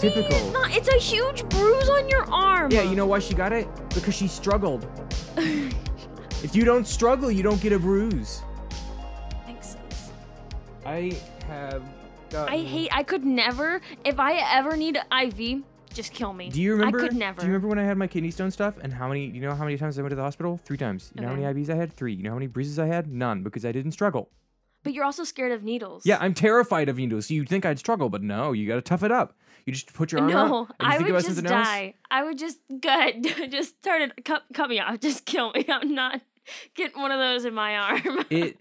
typical. it's not? It's a huge bruise on your arm. Yeah, you know why she got it? Because she struggled. if you don't struggle, you don't get a bruise. Makes sense. I have. Gotten... I hate. I could never. If I ever need an IV, just kill me. Do you remember? I could never. Do you remember when I had my kidney stone stuff and how many? You know how many times I went to the hospital? Three times. You know how many IVs I had? Three. You know how many bruises I had? None because I didn't struggle. But you're also scared of needles. Yeah, I'm terrified of needles. So you'd think I'd struggle, but no, you gotta tough it up. You just put your arm out. No, you I would just something else. die. I would just good. just start it. Cut, cut me off. Just kill me. I'm not getting one of those in my arm. It.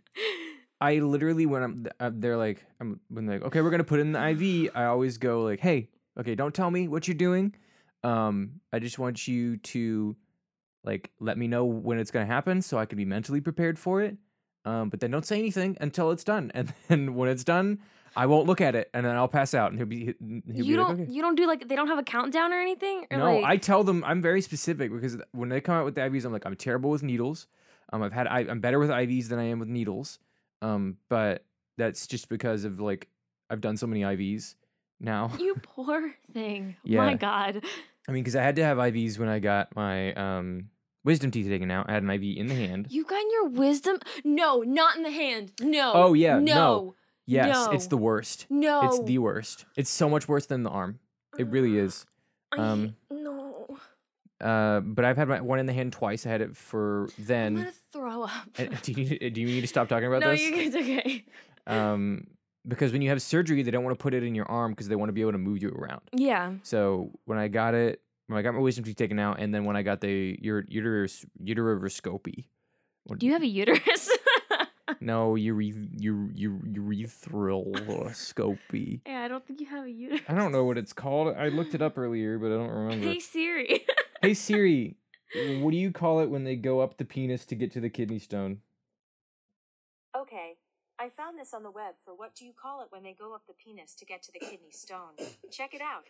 I literally when I'm uh, they're like I'm when they're like okay we're gonna put in the IV I always go like hey okay don't tell me what you're doing um I just want you to like let me know when it's gonna happen so I can be mentally prepared for it um but then don't say anything until it's done and then when it's done I won't look at it and then I'll pass out and he'll be he'll you like, don't. okay. You don't do like. They don't have a countdown or anything. Or No, like, I tell them I'm very specific because when they come out with the IVs, I'm like I'm terrible with needles. Um, I've had I, I'm better with IVs than I am with needles. Um, but that's just because of like I've done so many IVs now. You poor thing. Yeah. My God. I mean, because I had to have IVs when I got my um wisdom teeth taken out. I had an IV in the hand. You got in your wisdom? No, not in the hand. No. Oh, yeah, no. No. Yes, it's the worst. No. It's the worst. It's so much worse than the arm. It really is. Um, hate- no. Uh, but I've had my one in the hand twice. I had it for then. I'm gonna throw up. And- do you need, do you need to stop talking about no, this? you it's okay. um, because when you have surgery, they don't want to put it in your arm because they want to be able to move you around. Yeah. So when I got it, when I got my wisdom teeth taken out, and then when I got the ur- uterus uteroscopy. Do you have a uterus? No, ure ure ure urethroscopy. yeah, I don't think you have a uterus. I don't know what it's called. I looked it up earlier, but I don't remember. Hey Siri. hey Siri, what do you call it when they go up the penis to get to the kidney stone? Okay. I found this on the web for what do you call it when they go up the penis to get to the kidney stone. Check it out.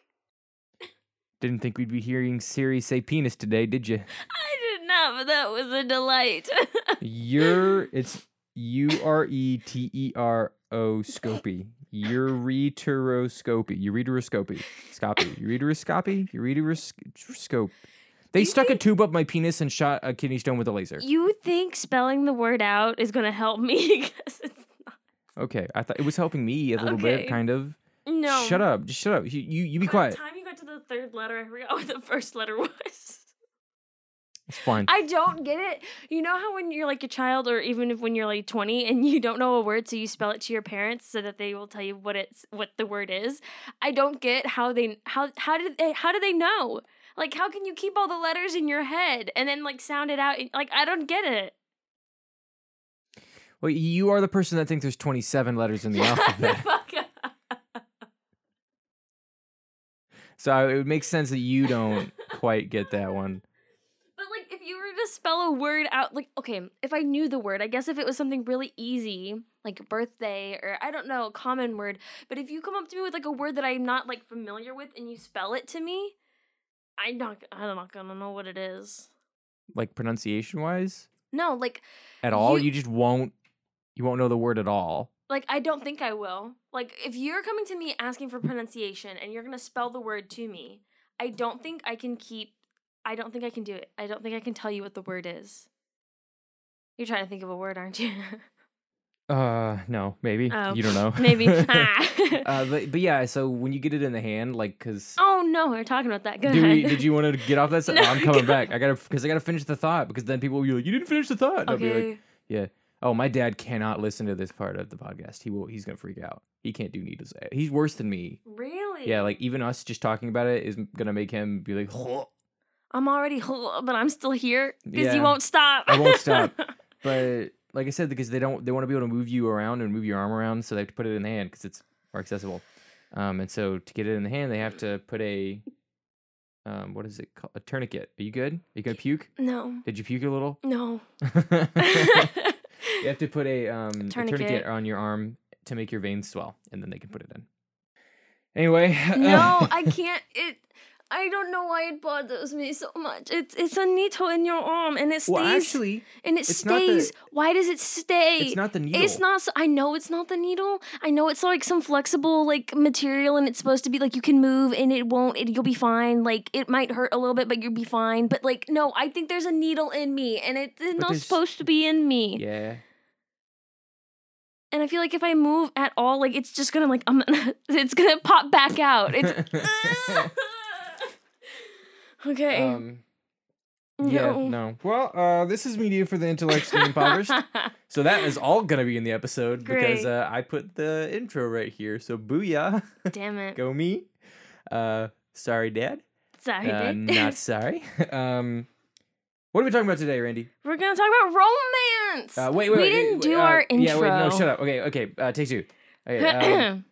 Didn't think we'd be hearing Siri say penis today, did you? I did not, but that was a delight. Your it's U R E T E R O scopy. Ureteroscopy. Ureteroscopy. Scopy. Ureteroscopy. Ureteroscope. They You stuck a think- tube up my penis and shot a kidney stone with a laser. you think spelling the word out is gonna help me? Because it's Okay, I thought it was helping me a little Okay. bit, kind of. no. Shut up. Just shut up. You you, you be By quiet. the time you got to the third letter, I forgot what the first letter was. It's fine. I don't get it. You know how when you're like a child, or even if when you're like 20 and you don't know a word, so you spell it to your parents so that they will tell you what it's what the word is. I don't get how they how how did they how do they know? Like how can you keep all the letters in your head and then like sound it out? Like I don't get it. Well, you are the person that thinks there's 27 letters in the alphabet. So it makes sense that you don't quite get that one. But like if you were to spell a word out like okay, if I knew the word, I guess if it was something really easy, like birthday or I don't know, a common word, but if you come up to me with like a word that I'm not like familiar with and you spell it to me, I'm not I'm not to know what it is. Like pronunciation wise? No, like At all? You- You just won't you won't know the word at all. like I don't think I will. Like if you're coming to me asking for pronunciation and you're to spell the word to me, I don't think I can keep I don't think I can do it. I don't think I can tell you what the word is. You're trying to think of a word, aren't you? Uh, no, maybe. Oh, You don't know. maybe. uh, but, but yeah, so when you get it in the hand, like, cause oh no, we're talking about that. Go we, did you want to get off that? side? No, oh, I'm coming back. I gotta, cause I gotta finish the thought. Because then people will be like, "You didn't finish the thought." And I'll be like, Okay. "Yeah." Oh, my dad cannot listen to this part of the podcast. He will. He's gonna freak out. He can't do needles. He's worse than me. really? Yeah, like even us just talking about it is gonna make him be like, I'm already, but I'm still here because Yeah. you won't stop. I won't stop. but like I said, because they don't, they want to be able to move you around and move your arm around, so they have to put it in the hand because it's more accessible. Um, and so to get it in the hand, they have to put a, um, what is it called? A tourniquet. Are you good? Are you gonna puke? no, Did you puke a little? no. you have to put a um a tourniquet. Tourniquet. on your arm to make your veins swell, and then they can put it in. Anyway, no, I can't. It. I don't know why it bothers me so much. It's it's a needle in your arm and it stays Well, actually, and it not the- stays. Why does it stay? it's not the needle. It's not. I know it's not the needle. I know it's like some flexible like material, and it's supposed to be like you can move, and it won't. It, you'll be fine. Like it might hurt a little bit, but you'll be fine. But like no, I think there's a needle in me, and it's not supposed to be in me. Yeah. And I feel like if I move at all, like it's just gonna like I'm, um, it's gonna pop back out. It's okay. um. Yeah. No. Well, uh, this is media for the intellectually impoverished. So that is all gonna be in the episode because uh, I put the intro right here. So booyah, Damn it. go me. Uh, sorry, Dad. Sorry, Uh, babe. not sorry. um, what are we talking about today, Randy? We're gonna talk about romance. Uh, wait, wait, we wait, didn't wait, do uh, our intro. Yeah, wait, no, shut up. Okay, okay, uh, take two. Okay, um,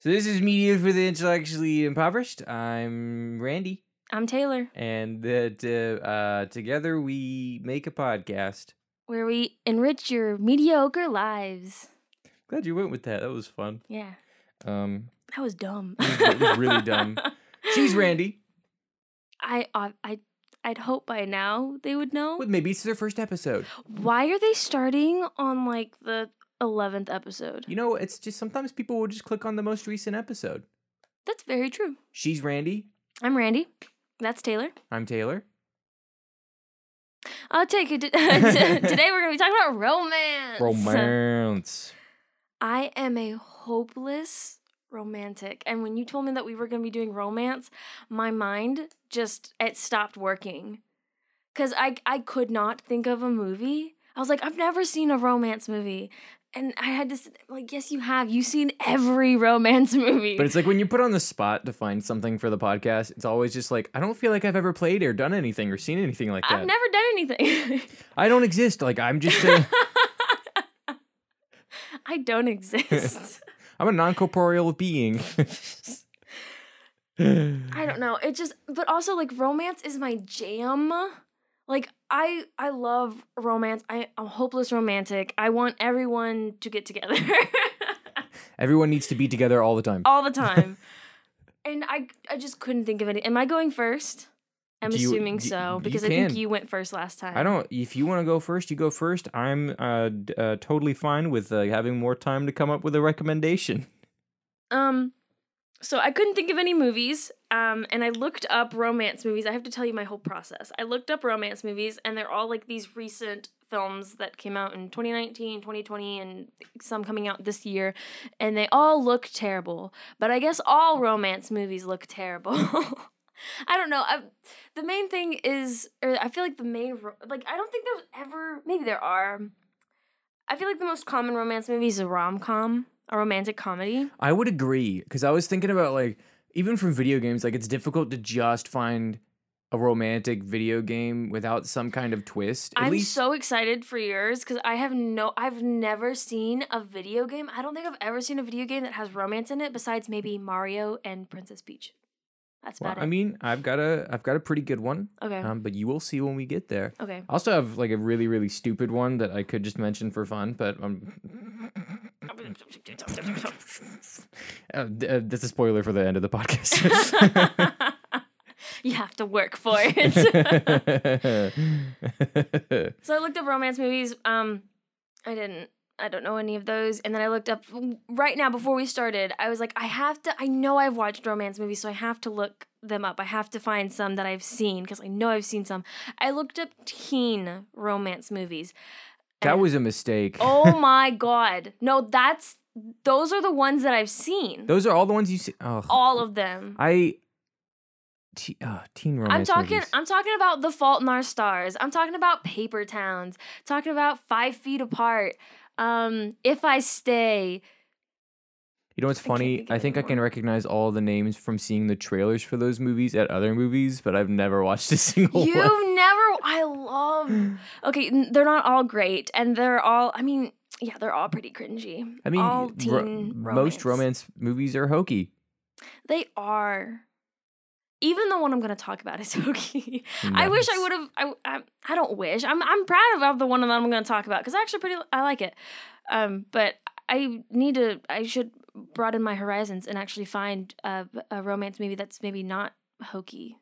so this is media for the intellectually impoverished. I'm Randy, I'm Taylor, and that uh, uh, together we make a podcast. where we enrich your mediocre lives. Glad you went with that. That was fun. Yeah, Um, that was dumb. That was really dumb. she's Randy. I, I, I, I'd hope by now they would know. Well, maybe it's their first episode. Why are they starting on like the eleventh episode? You know, it's just sometimes people will just click on the most recent episode. That's very true. She's Randy. I'm Randy. That's Taylor. I'm Taylor. I'll take it. Today we're gonna be talking about romance. Romance. I am a hopeless romantic. And when you told me that we were going to be doing romance, my mind just it stopped working. Cuz I I could not think of a movie. I was like, I've never seen a romance movie. And I had to like, yes, you have. You've seen every romance movie. But it's like when you put on the spot to find something for the podcast, it's always just like, I don't feel like I've ever played or done anything or seen anything like that. I've never done anything. I don't exist. Like I'm just a I don't exist. I'm a non-corporeal being. I don't know. It just but also like romance is my jam. Like I I love romance. I, I'm hopeless romantic. I want everyone to get together Everyone needs to be together all the time. all the time. and I I just couldn't think of any. Am I going first? I'm Do you- assuming so because I think you went first last time. I don't. If you want to go first, you go first. I'm uh, d- uh totally fine with uh, having more time to come up with a recommendation. Um, so I couldn't think of any movies. Um, and I looked up romance movies. I have to tell you my whole process. I looked up romance movies, and they're all like these recent films that came out in 2019, 2020, and some coming out this year. And they all look terrible. But I guess all romance movies look terrible. I don't know. I, the main thing is, or I feel like the main, like, I don't think there's ever, maybe there are. I feel like the most common romance movie is a rom com, a romantic comedy. I would agree because I was thinking about like even from video games, like it's difficult to just find a romantic video game without some kind of twist. At I'm least so excited for yours because I have no, I've never seen a video game. I don't think I've ever seen a video game that has romance in it besides maybe Mario and Princess Peach. That's well, about I mean, I've got a I've got a pretty good one. okay. Um, but you will see when we get there. okay. I also have like a really really stupid one that I could just mention for fun, but um, uh, th- uh, that's a spoiler for the end of the podcast. you have to work for it. so I looked up romance movies. Um, I didn't. I don't know any of those. And then I looked up right now before we started. I was like, I have to. I know I've watched romance movies, so I have to look them up. I have to find some that I've seen because I know I've seen some. I looked up teen romance movies. That was a mistake. Oh my god! No, that's those are the ones that I've seen. Those are all the ones you see. Oh, All of them. I. Te- uh, teen romance. I'm talking. movies. I'm talking about The Fault in Our Stars. I'm talking about Paper Towns. Talking about Five Feet Apart. Um, If I Stay. You know what's I funny? think I think I can recognize all the names from seeing the trailers for those movies at other movies, but I've never watched a single one. You've never. I love. Okay, they're not all great, and they're all. I mean, yeah, they're all pretty cringy. I mean, all ro- teen most romance movies are hokey. They are. Even the one I'm going to talk about is hokey. I wish I would have. I, I I don't wish. I'm I'm proud about the one that I'm going to talk about because I actually pretty I like it. Um, but I need to. I should broaden my horizons and actually find a, a romance movie that's maybe not hokey.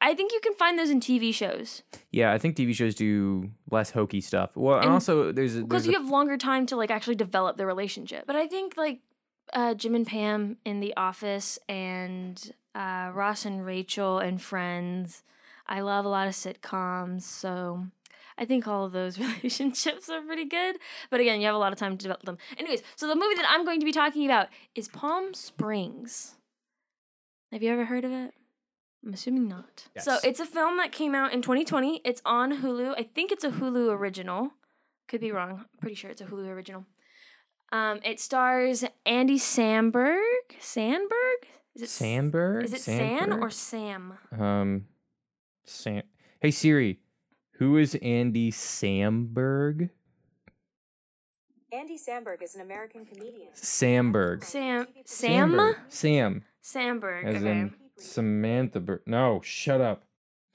I think you can find those in TV shows Yeah, I think TV shows do less hokey stuff. Well, and, And- also there's because you a- have longer time to like actually develop the relationship. But I think like uh, Jim and Pam in The Office and uh, Ross and Rachel and Friends. I love a lot of sitcoms, so I think all of those relationships are pretty good. But again, you have a lot of time to develop them. Anyways, so the movie that I'm going to be talking about is Palm Springs. Have you ever heard of it? I'm assuming not. Yes. So it's a film that came out in 2020. It's on Hulu. I think it's a Hulu original. Could be wrong. I'm pretty sure it's a Hulu original. Um, it stars Andy Samberg. Sandberg? Is it Sandberg. Is it San or Sam? um, Sam? Hey Siri, who is Andy Samberg? Andy Samberg is an American comedian. Samberg. Sam. Sam. Samberg. Sam. Samberg. As Okay. in Samantha Berg. No, shut up.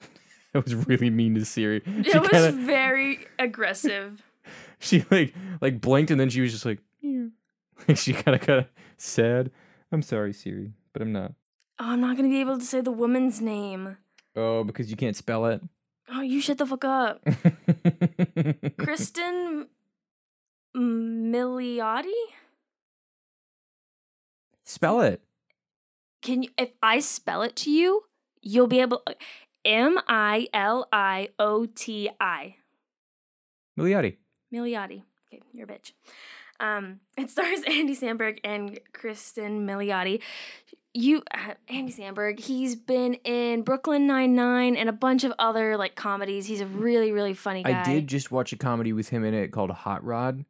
that was really mean to Siri. She it was kinda, very aggressive. she like like blinked and then she was just like, "Yeah." she kind of kind of sad. I'm sorry, Siri, but I'm not. Oh, I'm not gonna be able to say the woman's name. Oh, because you can't spell it. Oh, you shut the fuck up. Kristen Milioti? spell it. Can you if I spell it to you, you'll be able M I L I O T I. Milioti. Milioti. Okay, you're a bitch. Um, it stars Andy Samberg and Kristen Milioti. You, uh, Andy Samberg, he's been in Brooklyn Nine Nine and a bunch of other like comedies. He's a really, really funny guy. I did just watch a comedy with him in it called Hot Rod.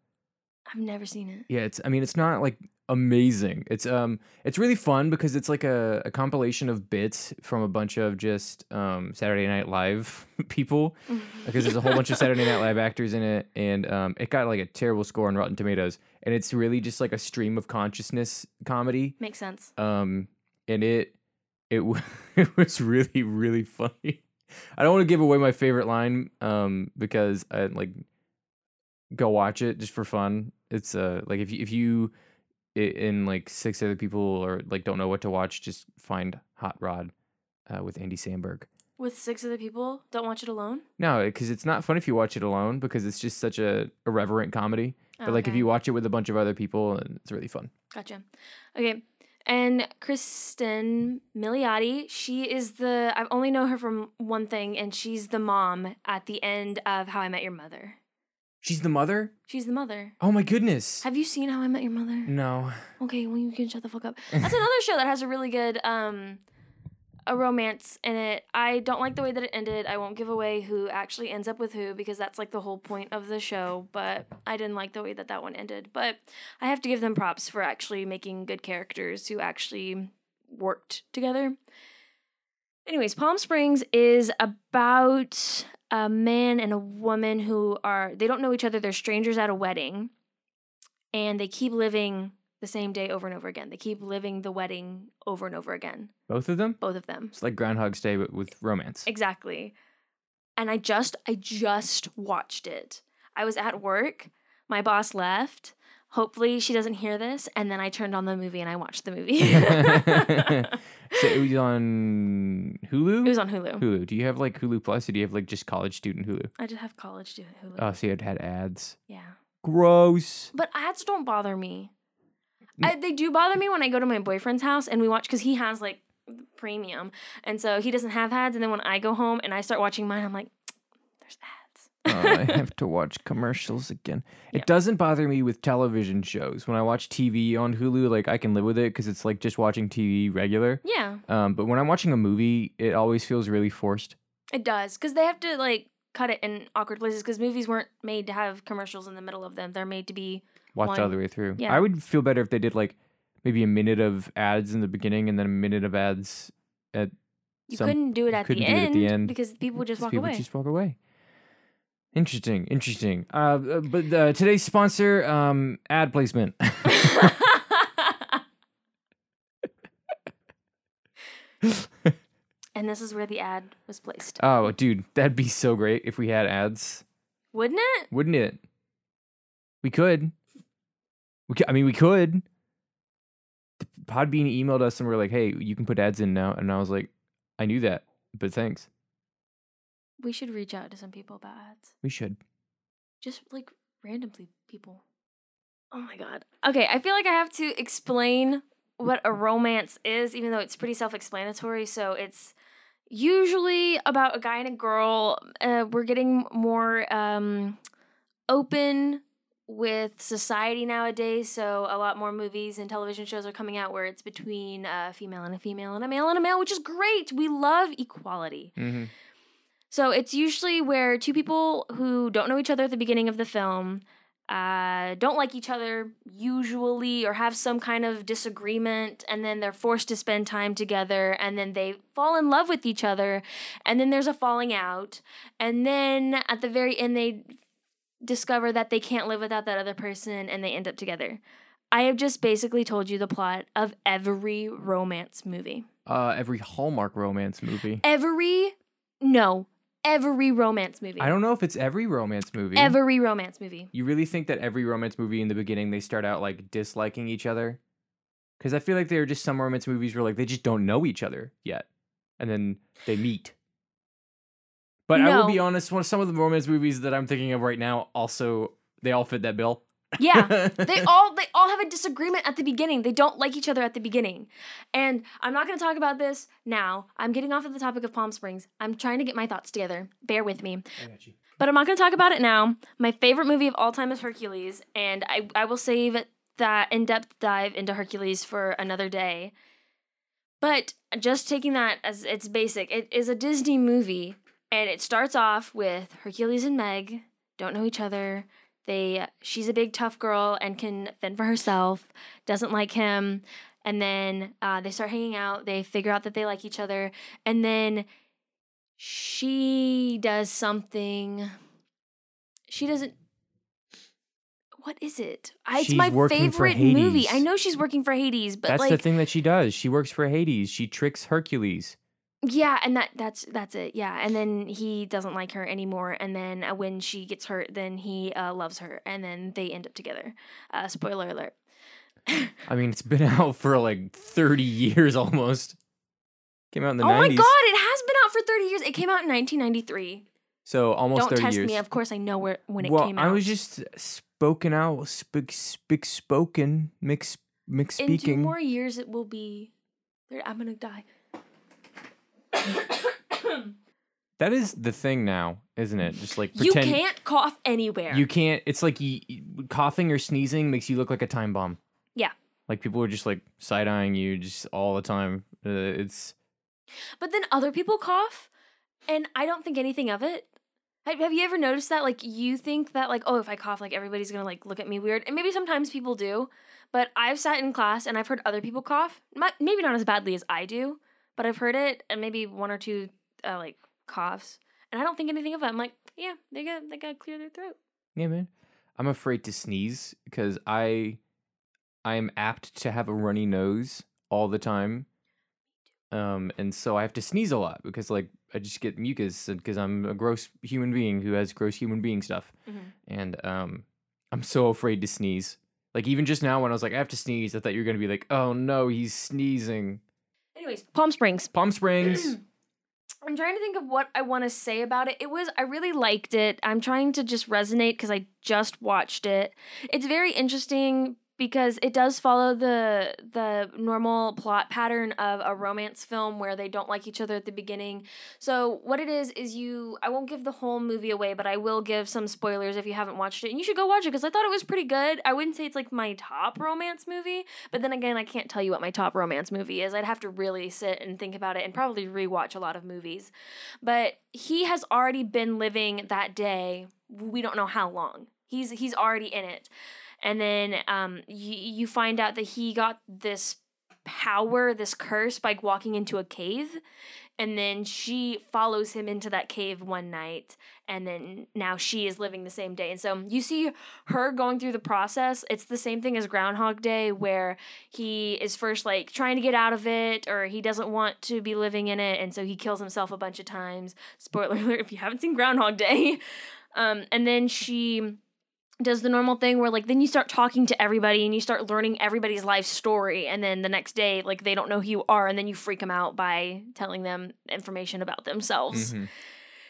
I've never seen it. Yeah, it's I mean it's not like amazing. It's um it's really fun because it's like a, a compilation of bits from a bunch of just um Saturday Night Live people. Because there's a whole bunch of Saturday Night Live actors in it and um it got like a terrible score on Rotten Tomatoes. And it's really just like a stream of consciousness comedy. Makes sense. Um and it it, w- it was really, really funny. I don't want to give away my favorite line um because I like go watch it just for fun. It's uh like if you if you i- and like six other people or like don't know what to watch, just find Hot Rod uh, with Andy Samberg. With six other people, don't watch it alone. No, because it's not fun if you watch it alone because it's just such a irreverent comedy. But like if you watch it with a bunch of other people, and it's really fun. Gotcha. Okay. And Kristen Milioti, she is the I only know her from one thing, and she's the mom at the end of How I Met Your Mother. She's the mother. She's the mother. Oh my goodness. Have you seen How I Met Your Mother? No. Okay, well you can shut the fuck up. That's another show that has a really good um a romance in it. I don't like the way that it ended. I won't give away who actually ends up with who because that's like the whole point of the show, but I didn't like the way that that one ended. But I have to give them props for actually making good characters who actually worked together. Anyways, Palm Springs is about a man and a woman who are they don't know each other, they're strangers at a wedding and they keep living the same day over and over again. They keep living the wedding over and over again, Both of them? both of them. It's like Groundhog's Day, but with romance. Exactly. And I just I just watched it. I was at work. My boss left. Hopefully she doesn't hear this and then I turned on the movie and I watched the movie. it so it was on Hulu. It was on Hulu. Hulu. Do you have like Hulu Plus, or do you have like just college student Hulu? I just have college do Hulu. Oh, so it had ads. yeah. Gross. But ads don't bother me. I, they do bother me when I go to my boyfriend's house and we watch because he has like premium, and so he doesn't have ads. And then when I go home and I start watching mine, I'm like, "There's ads." oh, I have to watch commercials again. It doesn't bother me with television shows. When I watch TV on Hulu, like I can live with it because it's like just watching TV regular. yeah, Um, but when I'm watching a movie, it always feels really forced. it does because they have to like cut it in awkward places because movies weren't made to have commercials in the middle of them. They're made to be watched One- all the way through. yeah. I would feel better if they did like maybe a minute of ads in the beginning and then a minute of ads at you some couldn't do it at, couldn't the, do it end at the end because people would just walk people away. just walk away. Interesting, interesting. Uh, uh, but uh, today's sponsor, um, ad placement. and this is where the ad was placed, oh, dude, that'd be so great if we had ads, wouldn't it? wouldn't it? We could. We could, I mean, we could. Podbean emailed us and we're like, "Hey, you can put ads in now," and I was like, "I knew that, but thanks. We should reach out to some people about ads. We should." Just like randomly people. Oh my god. Okay, I feel like I have to explain what a romance is, even though it's pretty self explanatory. So it's usually about a guy and a girl. Uh, we're getting more um, open with society nowadays. So a lot more movies and television shows are coming out where it's between a female and a female and a male and a male, which is great. We love equality. Mm-hmm. So it's usually where two people who don't know each other at the beginning of the film uh, don't like each other usually or have some kind of disagreement and then they're forced to spend time together and then they fall in love with each other and then there's a falling out and then at the very end they discover that they can't live without that other person and they end up together. I have just basically told you the plot of every romance movie. Uh, every Hallmark romance movie. Every no, every romance movie. I don't know if it's every romance movie. Every romance movie. You really think that every romance movie in the beginning they start out like disliking each other? Because I feel like there are just some romance movies where like they just don't know each other yet, and then they meet. But I will be honest, one of some of the romance movies that I'm thinking of right now also they all fit that bill. Yeah. they all they all have a disagreement at the beginning. They don't like each other at the beginning. And I'm not going to talk about this now. I'm getting off of the topic of Palm Springs. I'm trying to get my thoughts together. Bear with me. I got you. But I'm not going to talk about it now. My favorite movie of all time is Hercules, and I, I will save that in depth dive into Hercules for another day. But just taking that as its basic, it is a Disney movie, and it starts off with Hercules and Meg don't know each other. They she's a big tough girl and can fend for herself. Doesn't like him, and then uh, they start hanging out. They figure out that they like each other, and then she does something. She doesn't. What is it? I, it's my favorite movie. I know she's working for Hades, but That's like, the thing that she does. She works for Hades. She tricks Hercules. Yeah, and that that's that's it. Yeah, and then he doesn't like her anymore, and then uh, when she gets hurt, then he uh, loves her, and then they end up together. Uh, spoiler alert. I mean, it's been out for like 30 years almost. Came out in the oh 90s. my god, it has been out for thirty years. It came out in 1993. So almost Don't 30 test years. me. Of course, I know where when it well, came out. I was just spoken out, speak, speak spoken, mix, mix speaking. in two more years, it will be. I'm gonna die. That is the thing now, isn't it? Just like you can't cough anywhere. You can't. It's like you, coughing or sneezing makes you look like a time bomb. Yeah. Like people are just like side eyeing you just all the time. Uh, it's But then other people cough, and I don't think anything of it. Have, have you ever noticed that? Like, you think that, like, oh, if I cough, like, everybody's gonna, like, look at me weird. And maybe sometimes people do. But I've sat in class and I've heard other people cough. Maybe not as badly as I do, but I've heard it, and maybe one or two, uh, like, coughs. And I don't think anything of it. I'm like, yeah, they got they gotta clear their throat. yeah, man. I'm afraid to sneeze because I I am apt to have a runny nose all the time. Um, and so I have to sneeze a lot because like I just get mucus because I'm a gross human being who has gross human being stuff. Mhm. And um, I'm so afraid to sneeze. Like even just now when I was like I have to sneeze, I thought you were gonna be like, oh no, he's sneezing. Anyways, Palm Springs. Palm Springs. I'm trying to think of what I want to say about it. It was I really liked it. I'm trying to just resonate because I just watched it. It's very interesting because it does follow the the normal plot pattern of a romance film where they don't like each other at the beginning. So what it is is you I won't give the whole movie away, but I will give some spoilers if you haven't watched it. And you should go watch it because I thought it was pretty good. I wouldn't say it's like my top romance movie, but then again, I can't tell you what my top romance movie is. I'd have to really sit and think about it and probably rewatch a lot of movies. But he has already been living that day. We don't know how long. He's he's already in it. And then um you, you find out that he got this power, this curse by walking into a cave. And then she follows him into that cave one night, and then now she is living the same day. And so you see her going through the process. It's the same thing as Groundhog Day, where he is first like trying to get out of it, or he doesn't want to be living in it, and so he kills himself a bunch of times. Spoiler alert if you haven't seen Groundhog Day. Um, and then she does the normal thing where like then you start talking to everybody and you start learning everybody's life story and then the next day like they don't know who you are and then you freak them out by telling them information about themselves. Mhm.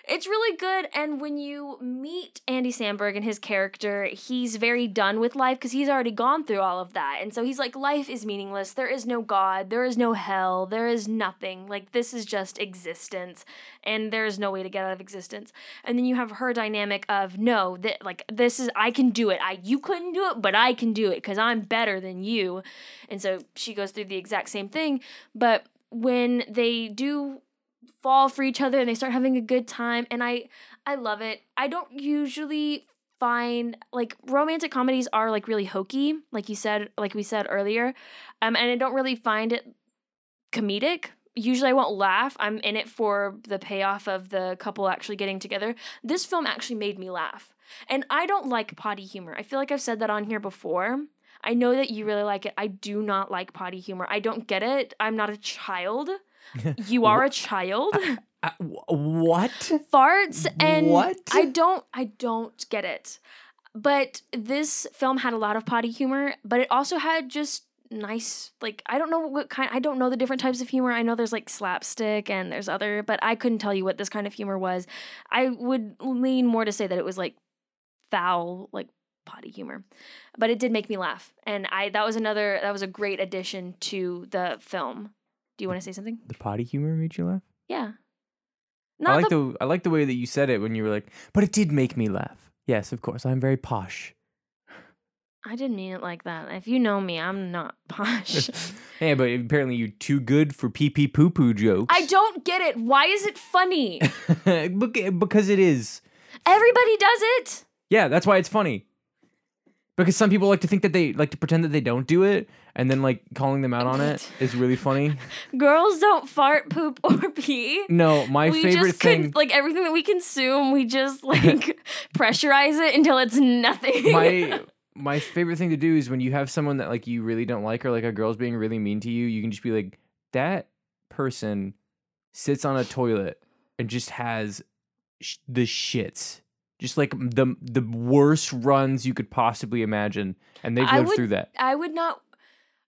It's really good. And when you meet Andy Samberg and his character, he's very done with life because he's already gone through all of that. And so he's like, life is meaningless. There is no God. There is no hell. There is nothing. Like, this is just existence. And there is no way to get out of existence. And then you have her dynamic of, no, that like, this is, I can do it. I, you couldn't do it, but I can do it because I'm better than you. And so she goes through the exact same thing. But when they do fall for each other and they start having a good time and I I love it. I don't usually find like romantic comedies are like really hokey, like you said like we said earlier. Um and I don't really find it comedic. Usually I won't laugh. I'm in it for the payoff of the couple actually getting together. This film actually made me laugh. And I don't like potty humor. I feel like I've said that on here before. I know that you really like it. I do not like potty humor. I don't get it. I'm not a child. You are a child. Wh- what? Farts and What? I don't I don't get it. But this film had a lot of potty humor, but it also had just nice like I don't know what kind I don't know the different types of humor. I know there's like slapstick and there's other, but I couldn't tell you what this kind of humor was. I would lean more to say that it was like foul like potty humor. But it did make me laugh. And I that was another that was a great addition to the film. Do you want to say something? The potty humor made you laugh? Yeah. I Not like the, the I like the way that you said it when you were like, but it did make me laugh. Yes, of course. I'm very posh. I didn't mean it like that. If you know me, I'm not posh. hey, but apparently you're too good for pee pee poo poo jokes. I don't get it. Why is it funny? Because it is. Everybody does it. Yeah, that's why it's funny. Because some people like to think that they like to pretend that they don't do it, and then like calling them out on it is really funny. Girls don't fart, poop, or pee. No, my we favorite just thing. like everything that we consume, we just like pressurize it until it's nothing. my my favorite thing to do is when you have someone that like you really don't like or like a girl's being really mean to you, you can just be like, that person sits on a toilet and just has sh- the shits. Just like the the worst runs you could possibly imagine, and they've I lived would- through that. I would not.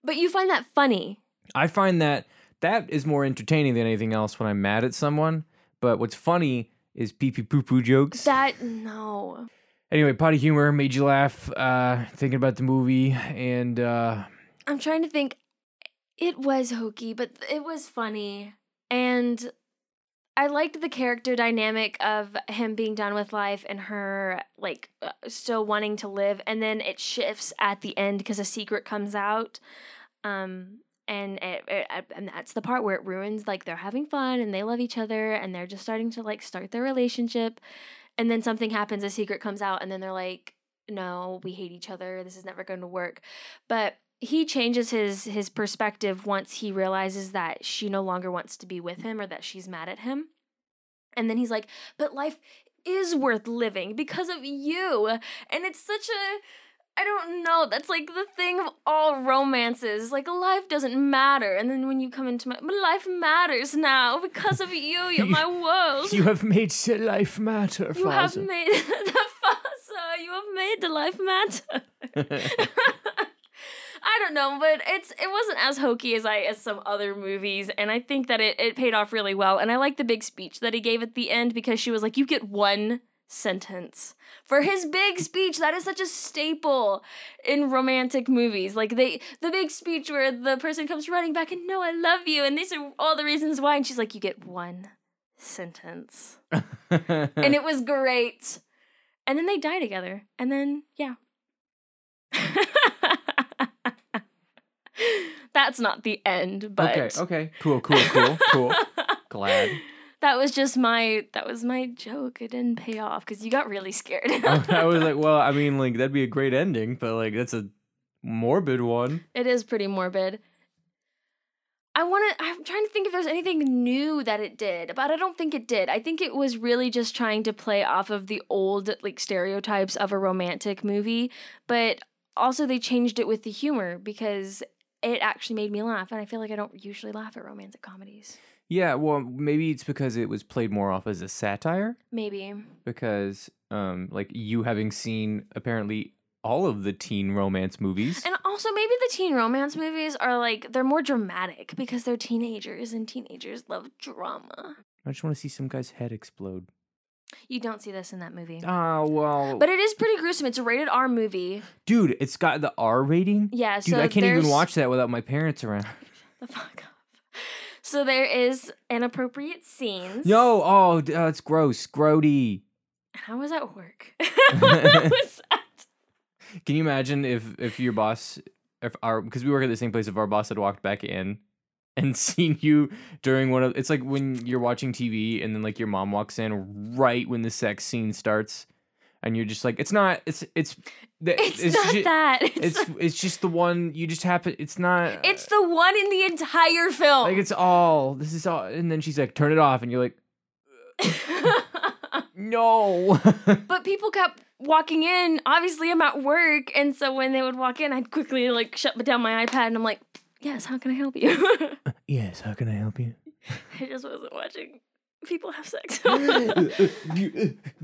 But you find that funny. I find that that is more entertaining than anything else when I'm mad at someone. But what's funny is pee pee poo poo jokes. That no. anyway, potty humor made you laugh uh, thinking about the movie, and uh, I'm trying to think. It was hokey, but it was funny. And I liked the character dynamic of him being done with life and her like uh, still wanting to live and then it shifts at the end because a secret comes out. Um and it, it, and that's the part where it ruins like they're having fun and they love each other and they're just starting to like start their relationship and then something happens a secret comes out and then they're like no we hate each other this is never going to work but he changes his his perspective once he realizes that she no longer wants to be with him or that she's mad at him and then he's like but life is worth living because of you and it's such a I don't know. That's like the thing of all romances. Like life doesn't matter, and then when you come into my, but life matters now because of you. You're my world. you have made s- life matter, You have made the Faza. You have made the life matter. I don't know, but it's it wasn't as hokey as I as some other movies, and I think that it it paid off really well. And I like the big speech that he gave at the end because she was like, "You get one sentence for his big speech." That is such a staple in romantic movies. Like they the big speech where the person comes running back and no, I love you, and these are all the reasons why, and she's like, "You get one sentence." and it was great. And then they die together. And then, yeah. That's not the end, but okay, okay, cool, cool, cool, cool. Glad. that was just my that was my joke. It didn't pay off because you got really scared. Oh, I was like, well, I mean, like that'd be a great ending, but like that's a morbid one. It is pretty morbid. I want to. I'm trying to think if there's anything new that it did, but I don't think it did. I think it was really just trying to play off of the old like stereotypes of a romantic movie, but also they changed it with the humor because it actually made me laugh, and I feel like I don't usually laugh at romantic comedies. Yeah, well, maybe it's because it was played more off as a satire. Maybe. Because um, like you having seen apparently all of the teen romance movies. And also, maybe the teen romance movies are like they're more dramatic because they're teenagers, and teenagers love drama. I just want to see some guy's head explode. You don't see this in that movie. Oh well, But it is pretty gruesome. It's a rated R movie. dude, it's got the R rating. Yeah, Dude, so I can't even watch that without my parents around. Shut the fuck up. So there is inappropriate scenes. No, oh, uh, it's gross, grody. How was that work? Was? Can you imagine if if your boss, if our because we work at the same place, if our boss had walked back in and seen you during one of it's like when you're watching TV and then like your mom walks in right when the sex scene starts, and you're just like, it's not, it's it's the- It's, not that. It's It's, it's just the one you just happen. It's not. it's the one in the entire film. like it's all. This is all, and then she's like, turn it off, and you're like, no. but people kept walking in. Obviously, I'm at work, and so when they would walk in, I'd quickly like shut down my iPad, and I'm like, "Yes, how can I help you?" yes, how can I help you? I just wasn't watching people have sex.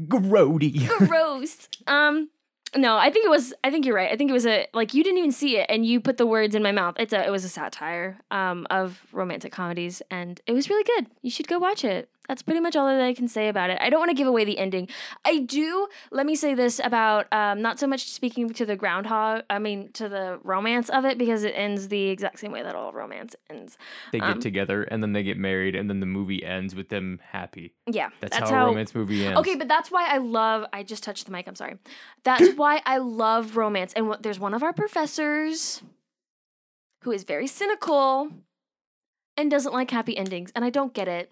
Grody. Gross. Um, no, I think it was. I think you're right. I think it was a like you didn't even see it, and you put the words in my mouth. It's a. It was a satire um of romantic comedies, and it was really good. You should go watch it. That's pretty much all that I can say about it. I don't want to give away the ending. I do. Let me say this about um not so much speaking to the groundhog. I mean to the romance of it because it ends the exact same way that all romance ends. They get Um, together and then they get married and then the movie ends with them happy. Yeah, That's, how, a romance movie ends. Okay, but that's why I love. I just touched the mic. I'm sorry. That's why I love romance. And what, there's one of our professors who is very cynical and doesn't like happy endings, and I don't get it.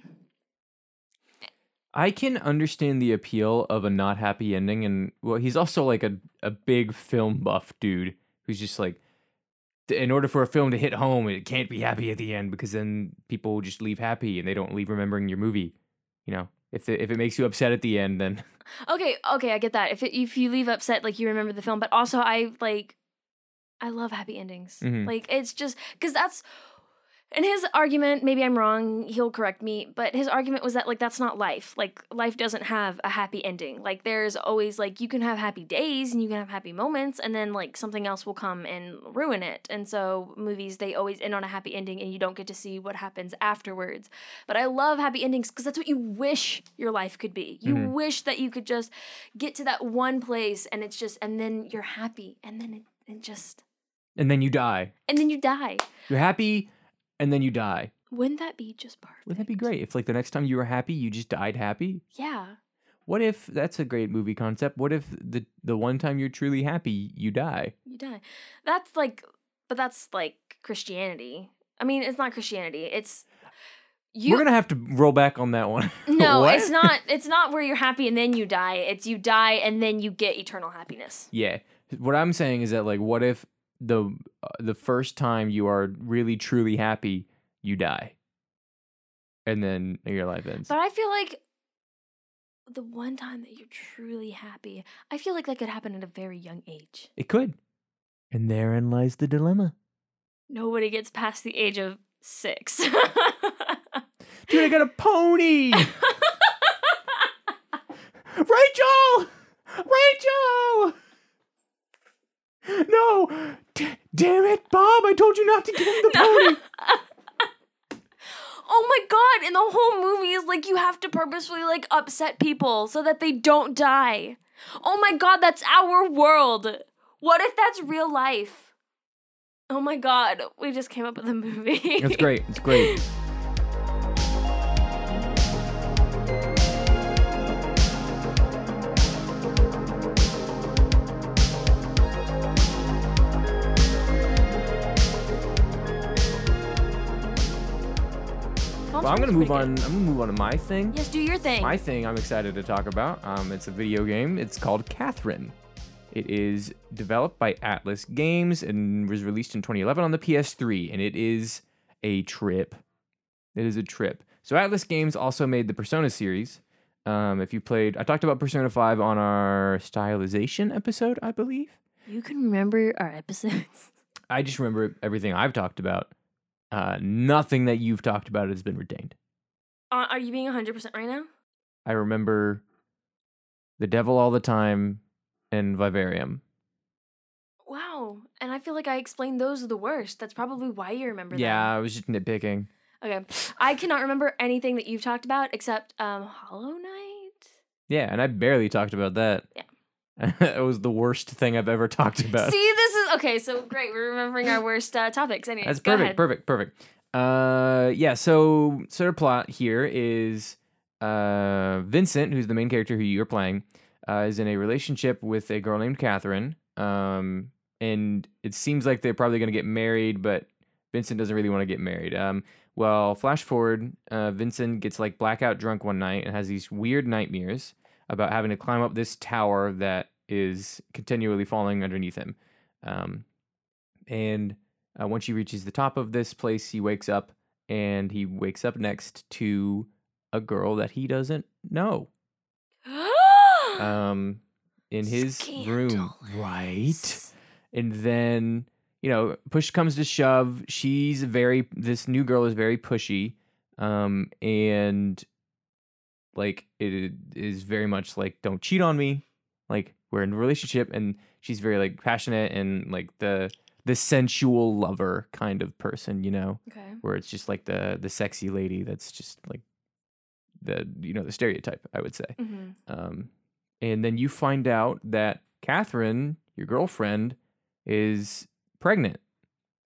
I can understand the appeal of a not happy ending and well he's also like a, a big film buff dude who's just like in order for a film to hit home it can't be happy at the end because then people will just leave happy and they don't leave remembering your movie. You know, if it, if it makes you upset at the end then Okay, okay, I get that. If it, if you leave upset, like you remember the film, but also I like, I love happy endings. Mhm. Like it's just because that's. And his argument, maybe I'm wrong, he'll correct me, but his argument was that like that's not life. Like life doesn't have a happy ending. Like there's always like you can have happy days and you can have happy moments and then like something else will come and ruin it. And so movies they always end on a happy ending and you don't get to see what happens afterwards. But I love happy endings because that's what you wish your life could be. You Mhm. wish that you could just get to that one place and it's just and then you're happy and then it, it just and then you die. and then you die. You're happy and then you die. Wouldn't that be just perfect? Wouldn't that be great if like the next time you were happy you just died happy? Yeah. What if that's a great movie concept? What if the the one time you're truly happy you die? You die. That's like but that's like Christianity. I mean, it's not Christianity. It's you We're gonna have to roll back on that one. No, it's not it's not where you're happy and then you die. It's you die and then you get eternal happiness. Yeah. What I'm saying is that like what if the uh, the first time you are really truly happy, you die. And then your life ends. But I feel like the one time that you're truly happy, I feel like that could happen at a very young age. It could. And therein lies the dilemma. Nobody gets past the age of 6. Dude, I got a pony. Rachel! Rachel! No! D- damn it, Bob! I told you not to give him the pony. oh my god, and the whole movie is like you have to purposefully like upset people so that they don't die. Oh my god, that's our world. What if that's real life? Oh my god, we just came up with a movie. It's great. It's great. I'm gonna move on. good. I'm gonna move on to my thing. Yes, do your thing. My thing I'm excited to talk about. Um, it's a video game. It's called Catherine. It is developed by Atlus Games and was released in 2011 on the PS3, and it is a trip. It is a trip. So Atlus Games also made the Persona series. Um, if you played, I talked about Persona 5 on our stylization episode, I believe. you can remember our episodes. I just remember everything I've talked about. Uh, nothing that you've talked about has been retained. Uh, are you being 100% right now? I remember The Devil All the Time, and Vivarium. Wow. And I feel like I explained those are the worst. That's probably why you remember them. Yeah, I was just nitpicking. Okay. I cannot remember anything that you've talked about except um Hollow Knight. Yeah, and I barely talked about that. Yeah. it was the worst thing I've ever talked about. See, okay. So great. We're remembering our worst uh, topics. Anyways, That's perfect, ahead. perfect, perfect. Uh, yeah. So sort of plot here is uh Vincent, who's the main character who you're playing, uh, is in a relationship with a girl named Catherine. Um, and it seems like they're probably gonna get married, but Vincent doesn't really want to get married. Um, well, flash forward, uh, Vincent gets like blackout drunk one night and has these weird nightmares about having to climb up this tower that is continually falling underneath him. Um, and uh, once he reaches the top of this place, he wakes up and he wakes up next to a girl that he doesn't know um, in his room. Right. And then, you know, push comes to shove. She's very, this new girl is very pushy. Um, and like, it is very much like, don't cheat on me. Like, we're in a relationship. And she's very like passionate and like the, the sensual lover kind of person, you know, Okay. where it's just like the, the sexy lady that's just like the, you know, the stereotype, I would say. hmm Um, and then you find out that Catherine, your girlfriend, is pregnant.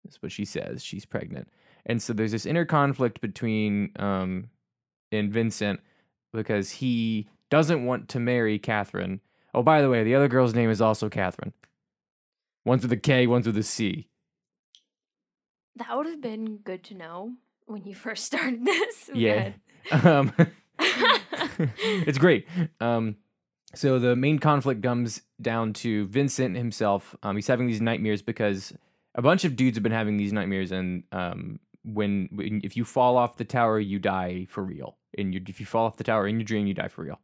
That's what she says. She's pregnant. And so there's this inner conflict between um, and Vincent because he doesn't want to marry Catherine. Oh, by the way, the other girl's name is also Catherine. One's with a K, one's with a C. That would have been good to know when you first started this. Yeah. Um, it's great. Um, so the main conflict comes down to Vincent himself. Um, he's having these nightmares because a bunch of dudes have been having these nightmares, and um, when, when if you fall off the tower, you die for real. And you, if you fall off the tower in your dream, you die for real.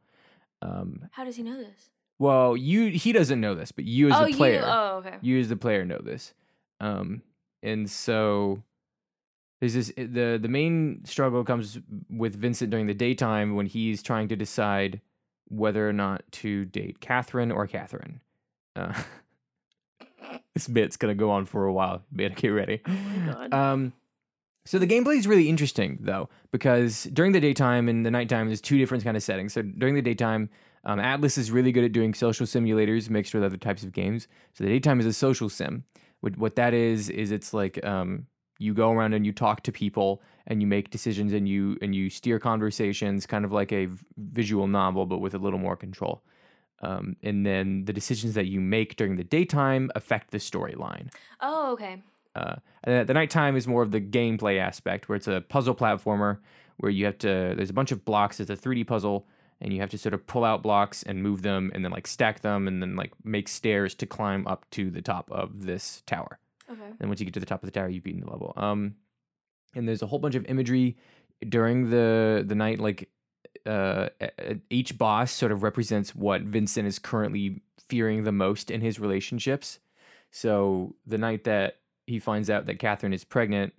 Um, How does he know this? Well, you he doesn't know this, but you as oh, a player, you. Oh, okay. you as the player know this um and so there's this the the main struggle comes with vincent during the daytime when he's trying to decide whether or not to date catherine or catherine uh, this bit's gonna go on for a while but get ready Oh my god. um, so the gameplay is really interesting though, because during the daytime and the nighttime, there's two different kind of settings. So during the daytime, um, Atlus is really good at doing social simulators mixed with other types of games. So the daytime is a social sim. What, what that is is it's like um, you go around and you talk to people and you make decisions and you and you steer conversations, kind of like a visual novel, but with a little more control. Um, and then the decisions that you make during the daytime affect the storyline. oh, okay. Uh, and the nighttime is more of the gameplay aspect, where it's a puzzle platformer where you have to. There's a bunch of blocks. It's a 3D puzzle, and you have to sort of pull out blocks and move them, and then like stack them, and then like make stairs to climb up to the top of this tower. Okay. And once you get to the top of the tower, you've beaten the level. Um, and there's a whole bunch of imagery during the the night. Like, uh, each boss sort of represents what Vincent is currently fearing the most in his relationships. So the night that he finds out that Catherine is pregnant,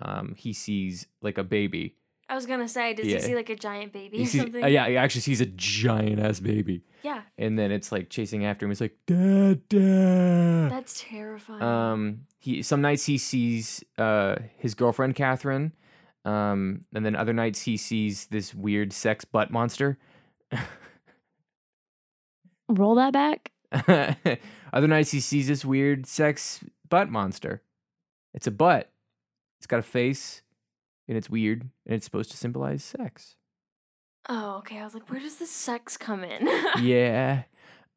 um, he sees like a baby. I was gonna say, does Yeah. he see like a giant baby He or sees, something? uh, yeah, he actually sees a giant ass baby, Yeah. and then it's like chasing after him. It's like, dad, dad. That's terrifying. Um, he some nights he sees uh his girlfriend Catherine, um, and then other nights he sees this weird sex butt monster. Roll that back. other nights he sees this weird sex butt monster. It's a butt. It's got a face, and it's weird, and it's supposed to symbolize sex. Oh, okay. I was like, where does the sex come in? yeah.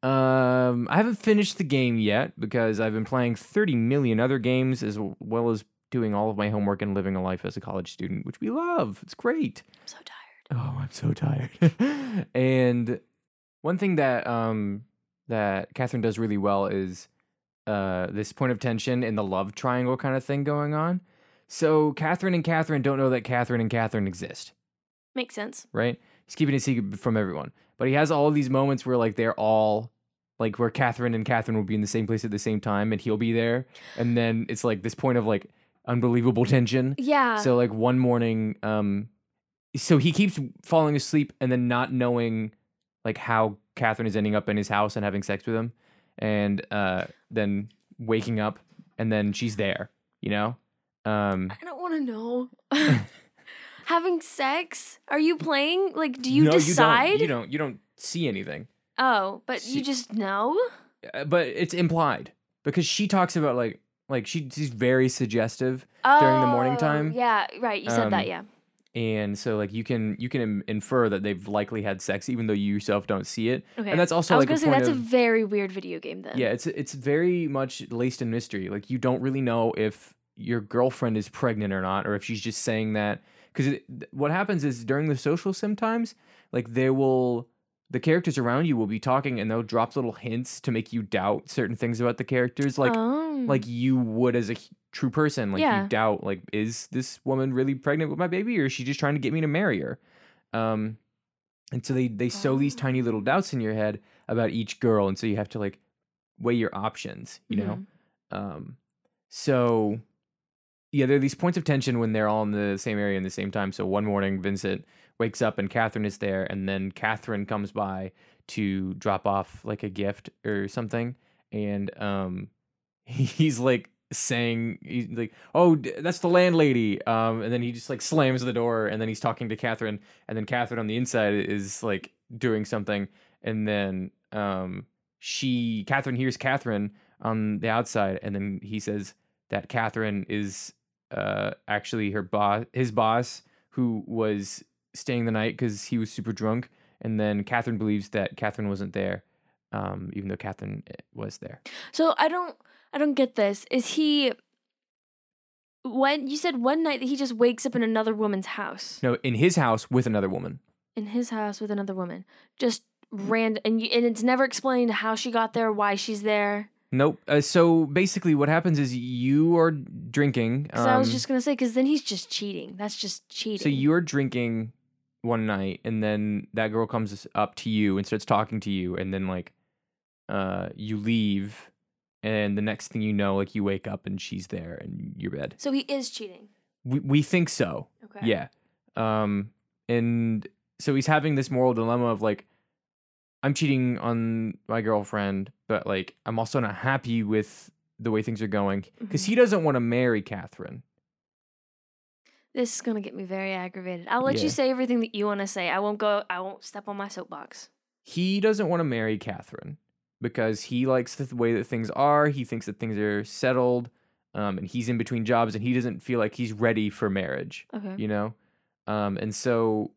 Um, I haven't finished the game yet because I've been playing 30 million other games as well as doing all of my homework and living a life as a college student, which we love. It's great. I'm so tired. Oh, I'm so tired. and one thing that um that Catherine does really well is uh this point of tension in the love triangle kind of thing going on. So Catherine and Catherine don't know that Catherine and Catherine exist Makes sense. right? He's keeping it secret from everyone. But he has all of these moments where like they're all like where Catherine and Catherine will be in the same place at the same time and he'll be there. And then it's like this point of like unbelievable tension. Yeah. So like one morning, um so he keeps falling asleep and then not knowing like how Catherine is ending up in his house and having sex with him, and uh, then waking up and then she's there. You know, um, I don't want to know. Having sex? Are you playing? Like, do you no, decide? You don't, you don't. You don't see anything. Oh, but See- you just know. Uh, but it's implied because she talks about like like she, she's very suggestive Oh, During the morning time? Yeah, right. You said that. Um, Yeah. and so like you can you can infer that they've likely had sex even though you yourself don't see it Okay. and that's also I was like gonna a say point that's of, a very weird video game then. yeah it's it's very much laced in mystery like you don't really know if your girlfriend is pregnant or not or if she's just saying that because what happens is during the social sim times like they will the characters around you will be talking and they'll drop little hints to make you doubt certain things about the characters like oh. like you would as a true person like Yeah. you doubt like is this woman really pregnant with my baby or is she just trying to get me to marry her um and so they they sow these Oh. tiny little doubts in your head about each girl and so you have to like weigh your options you know Mhm. um so yeah there are these points of tension when they're all in the same area in the same time. So one morning vincent wakes up and catherine is there and then catherine comes by to drop off like a gift or something. And um he's like saying he's like oh that's the landlady. Um and then he just like slams the door and then he's talking to catherine and then catherine on the inside is like doing something. And then um she catherine hears catherine on the outside and then he says that catherine is uh actually her boss his boss who was staying the night because he was super drunk and then catherine believes that catherine wasn't there um even though catherine eh, was there So I don't I don't get this. Is he when you said one night that he just wakes up in another woman's house. no in his house with another woman In his house with another woman. Just random and you, and it's never explained how she got there, why she's there. Nope. Uh, so basically, what happens is you are drinking. Cuz I was um, just going to say cuz then he's just cheating. That's just cheating. So you're drinking one night, and then that girl comes up to you and starts talking to you, and then like, uh, you leave, and the next thing you know, like you wake up and she's there in your bed. So he is cheating. We we think so. Okay. Yeah. Um, and so he's having this moral dilemma of like, I'm cheating on my girlfriend, but like I'm also not happy with the way things are going because he doesn't want to marry Catherine. This is going to get me very aggravated. I'll let Yeah. you say everything that you want to say. I won't go I won't step on my soapbox. He doesn't want to marry Catherine because he likes the way that things are. He thinks that things are settled, um, and he's in between jobs, and he doesn't feel like he's ready for marriage. Okay. you know um and so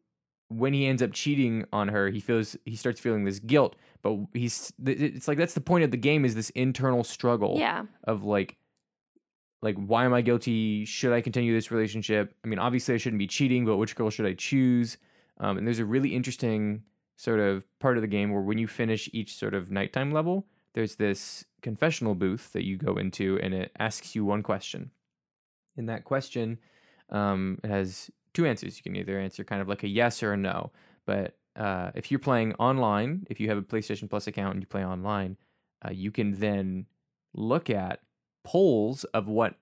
when he ends up cheating on her he feels he starts feeling this guilt but he's it's like that's the point of the game is this internal struggle Yeah. of like like why am i guilty? Should i continue this relationship? I mean obviously i shouldn't be cheating but which girl should i choose? Um, and there's a really interesting sort of part of the game where when you finish each sort of nighttime level there's this confessional booth that you go into and it asks you one question. In that question um, it has two answers. You can either answer kind of like a yes or a no. But uh, if you're playing online, if you have a PlayStation Plus account and you play online, uh, you can then look at polls of what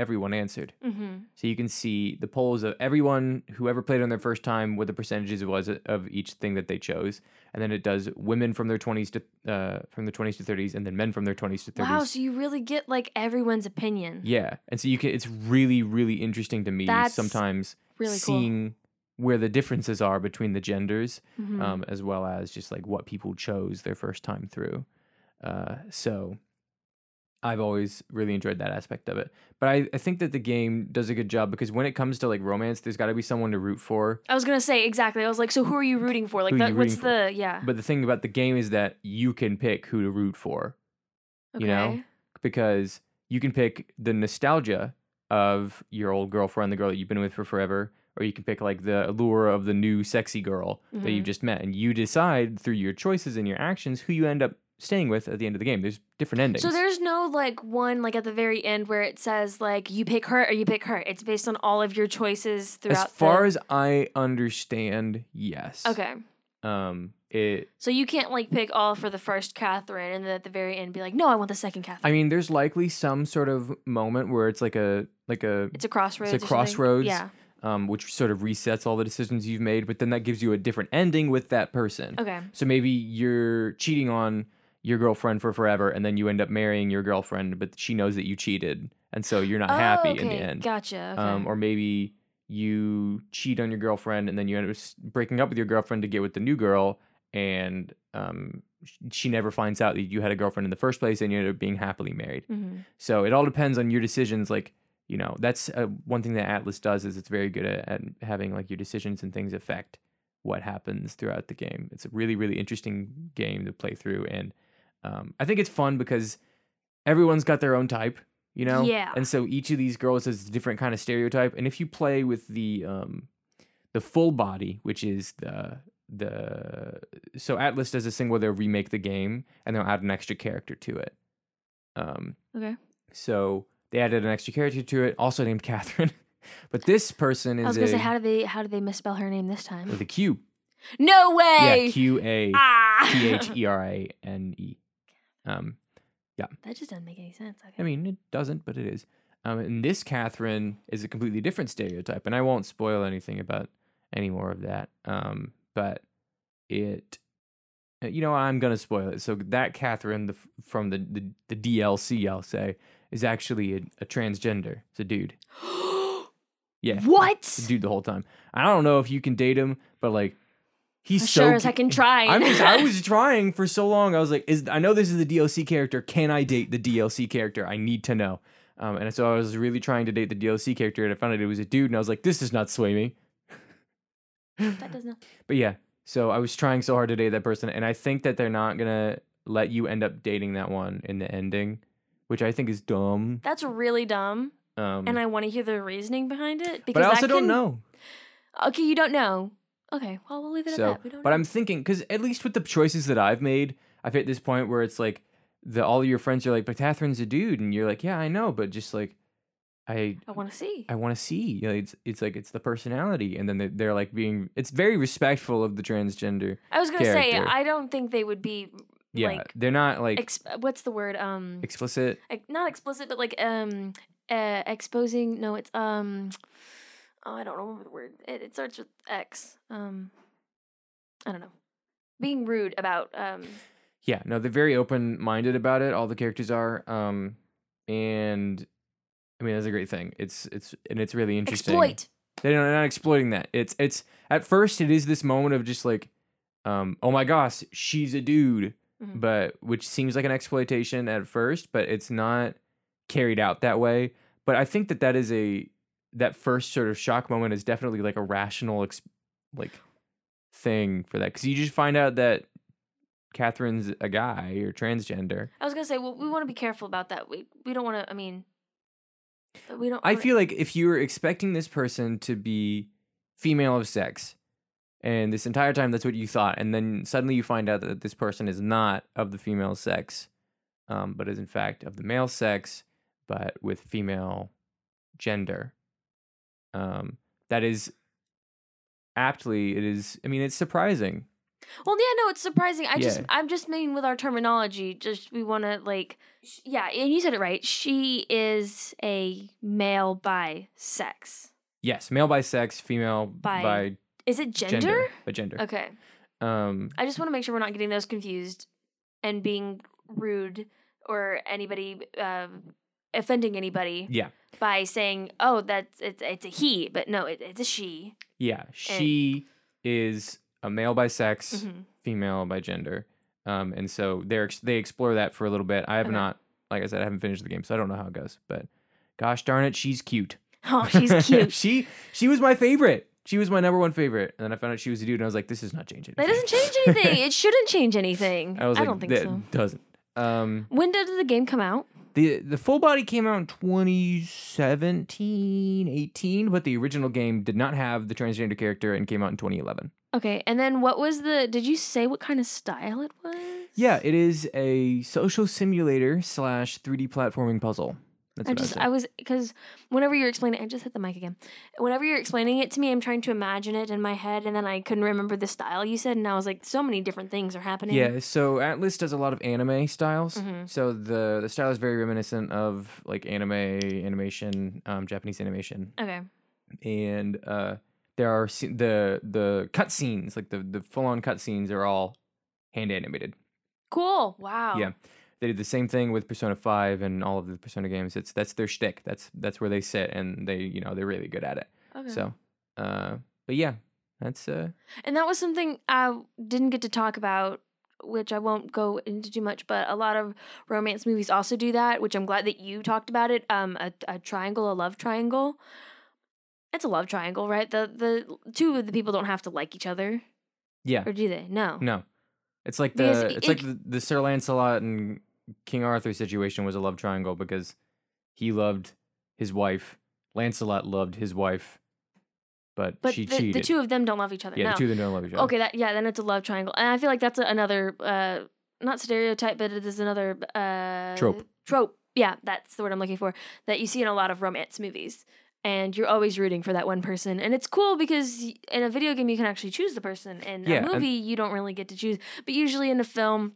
everyone answered. Mhm. So you can see the polls of everyone who ever played on their first time, what the percentages was of each thing that they chose, and then it does women from their twenties to uh, from their twenties to thirties, and then men from their twenties to thirties. Wow, so you really get like everyone's opinion. Yeah, and so you can. It's really, really interesting to me That's sometimes Really seeing where the differences are between the genders, cool. Mhm. um, as well as just like what people chose their first time through. Uh, so I've always really enjoyed that aspect of it. But I, I think that the game does a good job because when it comes to like romance, there's got to be someone to root for. I was gonna say exactly. I was like, so who are you rooting for? Like, that, you what's for? the yeah? But the thing about the game is that you can pick who to root for. Okay. you know? because you can pick the nostalgia of your old girlfriend, the girl that you've been with for forever, or you can pick like the allure of the new sexy girl that you've Mhm. just met, and you decide through your choices and your actions who you end up staying with at the end of the game. There's different endings. So there's no like one like at the very end where it says like you pick her or you pick her. It's based on all of your choices throughout. as far the... as I understand, yes. okay, Um, it. so you can't like pick all for the first Catherine and then at the very end be like, no, I want the second Catherine. I mean, there's likely some sort of moment where it's like a like a it's a crossroads. It's a crossroads. Yeah. um, which sort of resets all the decisions you've made. But then that gives you a different ending with that person. Okay. So maybe you're cheating on your girlfriend for forever, and then you end up marrying your girlfriend, but she knows that you cheated, and so you're not happy oh, okay. in the end. Gotcha. Okay. Um, or maybe you cheat on your girlfriend and then you end up breaking up with your girlfriend to get with the new girl, and um, she never finds out that you had a girlfriend in the first place, and you end up being happily married. Mhm. So it all depends on your decisions. Like you know, that's uh, one thing that Atlus does is it's very good at, at having like your decisions and things affect what happens throughout the game. It's a really really interesting game to play through, and um, I think it's fun because everyone's got their own type. You know, Yeah. and so each of these girls has a different kind of stereotype. And if you play with the um, the full body, which is the the so Atlus does this thing where they'll remake the game and they'll add an extra character to it. Um, Okay. so they added an extra character to it, also named Catherine. but this person is I was gonna a say, how do they how did they misspell her name this time? with a Q. No way. Yeah, Q A ah. T H E R A N E. Um, yeah. That just doesn't make any sense. Okay. I mean, it doesn't, but it is. Um, and this Catherine is a completely different stereotype, and I won't spoil anything about any more of that. Um, but it, uh, you know, I'm gonna spoil it. So that Catherine, the, from the, the the DLC, I'll say, is actually a, a transgender. It's a dude. Yeah, what? dude the whole time. I don't know if you can date him, but like, he's so sure as I can try. I was I was trying for so long. I was like, is I know this is the DLC character. Can I date the DLC character? I need to know. Um, and so I was really trying to date the DLC character, and I found out it was a dude, and I was like, this does not sway me. that does not. But yeah, so I was trying so hard to date that person, and I think that they're not gonna let you end up dating that one in the ending, which I think is dumb. That's really dumb, Um, and I want to hear the reasoning behind it because but I also that don't know. Okay, you don't know. Okay, well we'll leave it So, at that. We don't but know. I'm thinking because at least with the choices that I've made, I've hit this point where it's like the all of your friends are like, but Catherine's a dude, and you're like, yeah, I know, but just like, I I want to see. I want to see. You know, it's it's like it's the personality, and then they, they're like being. It's very respectful of the transgender. I was gonna say. I don't think they would be Yeah, like they're not like ex- what's the word um explicit. ex- not explicit but like um uh, exposing no it's um oh I don't remember the word it, it starts with X um I don't know being rude about um Yeah, no, they're very open minded about it. All the characters are, um, and I mean that's a great thing. It's it's and it's really interesting. exploit They're not, they're not exploiting that. It's it's at first it is this moment of just like, um, oh my gosh, she's a dude, Mhm. but which seems like an exploitation at first, but it's not carried out that way. But I think that that is a that first sort of shock moment is definitely like a rational ex- like thing for that because you just find out that Catherine's a guy or transgender. I was gonna say well we want to be careful about that we we don't want to I mean we don't I wanna- feel like if you're expecting this person to be female of sex, and this entire time that's what you thought, and then suddenly you find out that this person is not of the female sex, um, but is in fact of the male sex, but with female gender. Um, that is aptly, it is. I mean, it's surprising. Well, yeah, no, it's surprising. I just, I'm just meaning with our terminology. Just we want to like, sh- yeah, and you said it right. She is a male by sex. Yes, male by sex, female By by Is it gender? gender, by gender. Okay, Um, I just want to make sure we're not getting those confused and being rude or anybody um, offending anybody yeah. by saying, "Oh, that's it's it's a he," but no, it, it's a she. Yeah, she is a male by sex, Mhm. female by gender, um, and so they they explore that for a little bit. I have Okay. not, like I said, I haven't finished the game, so I don't know how it goes. But gosh darn it, she's cute. Oh, she's cute. she she was my favorite. She was my number one favorite, and then I found out she was a dude, and I was like, this is not changing. that doesn't change anything. it shouldn't change anything. I was like, don't think so. doesn't. Um, When did the game come out? The the full body came out in 2017, 18, but the original game did not have the transgender character and came out in 2011. Okay, and then what was the? Did you say what kind of style it was? Yeah, it is a social simulator slash 3D platforming puzzle. That's I just I, I was because whenever you're explaining, I just hit the mic again. Whenever you're explaining it to me, I'm trying to imagine it in my head, and then I couldn't remember the style you said, and I was like, so many different things are happening. Yeah, so Atlus does a lot of anime styles. Mhm. So the the style is very reminiscent of like anime animation, um, Japanese animation. Okay. and uh, there are the the cutscenes, like the the full on cutscenes, are all hand animated. Cool. Wow. Yeah. They did the same thing with Persona Five and all of the Persona games. It's that's their shtick. That's that's where they sit, and they you know they're really good at it. Okay. So, uh, but yeah, that's uh, And that was something I didn't get to talk about, which I won't go into too much. But a lot of romance movies also do that, which I'm glad that you talked about it. Um, a, a triangle, a love triangle. It's a love triangle, right? The the two of the people don't have to like each other, yeah. or do they? No. No, it's like Because the it's it- like the, the Sir Lancelot and King Arthur situation was a love triangle because he loved his wife, Lancelot loved his wife, but, But she the, cheated. the two of them don't love each other. yeah, no. the two of them don't love each other. Okay, that yeah, then it's a love triangle, and I feel like that's a, another uh not stereotype, but it is another uh Trope. Trope, yeah, that's the word I'm looking for. That you see in a lot of romance movies, and you're always rooting for that one person, and it's cool because in a video game you can actually choose the person. In Yeah, a movie, you don't really get to choose, but usually in a film,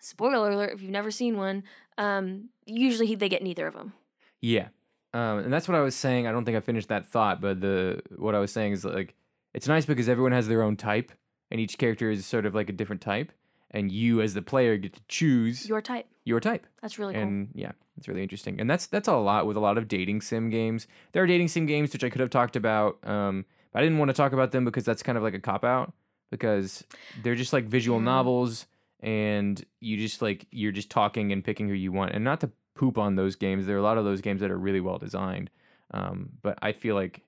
spoiler alert if you've never seen one, um, usually they get neither of them. Yeah. Um, and that's what I was saying. I don't think I finished that thought, but the what I was saying is like it's nice because everyone has their own type, and each character is sort of like a different type, and you as the player get to choose Your type. your type. That's really cool. and yeah, it's really interesting. And that's that's a lot with a lot of dating sim games. There are dating sim games which I could have talked about, um, but I didn't want to talk about them because that's kind of like a cop out because they're just like visual Yeah. novels, and you just like you're just talking and picking who you want, and not to poop on those games. There are a lot of those games that are really well designed, um, but I feel like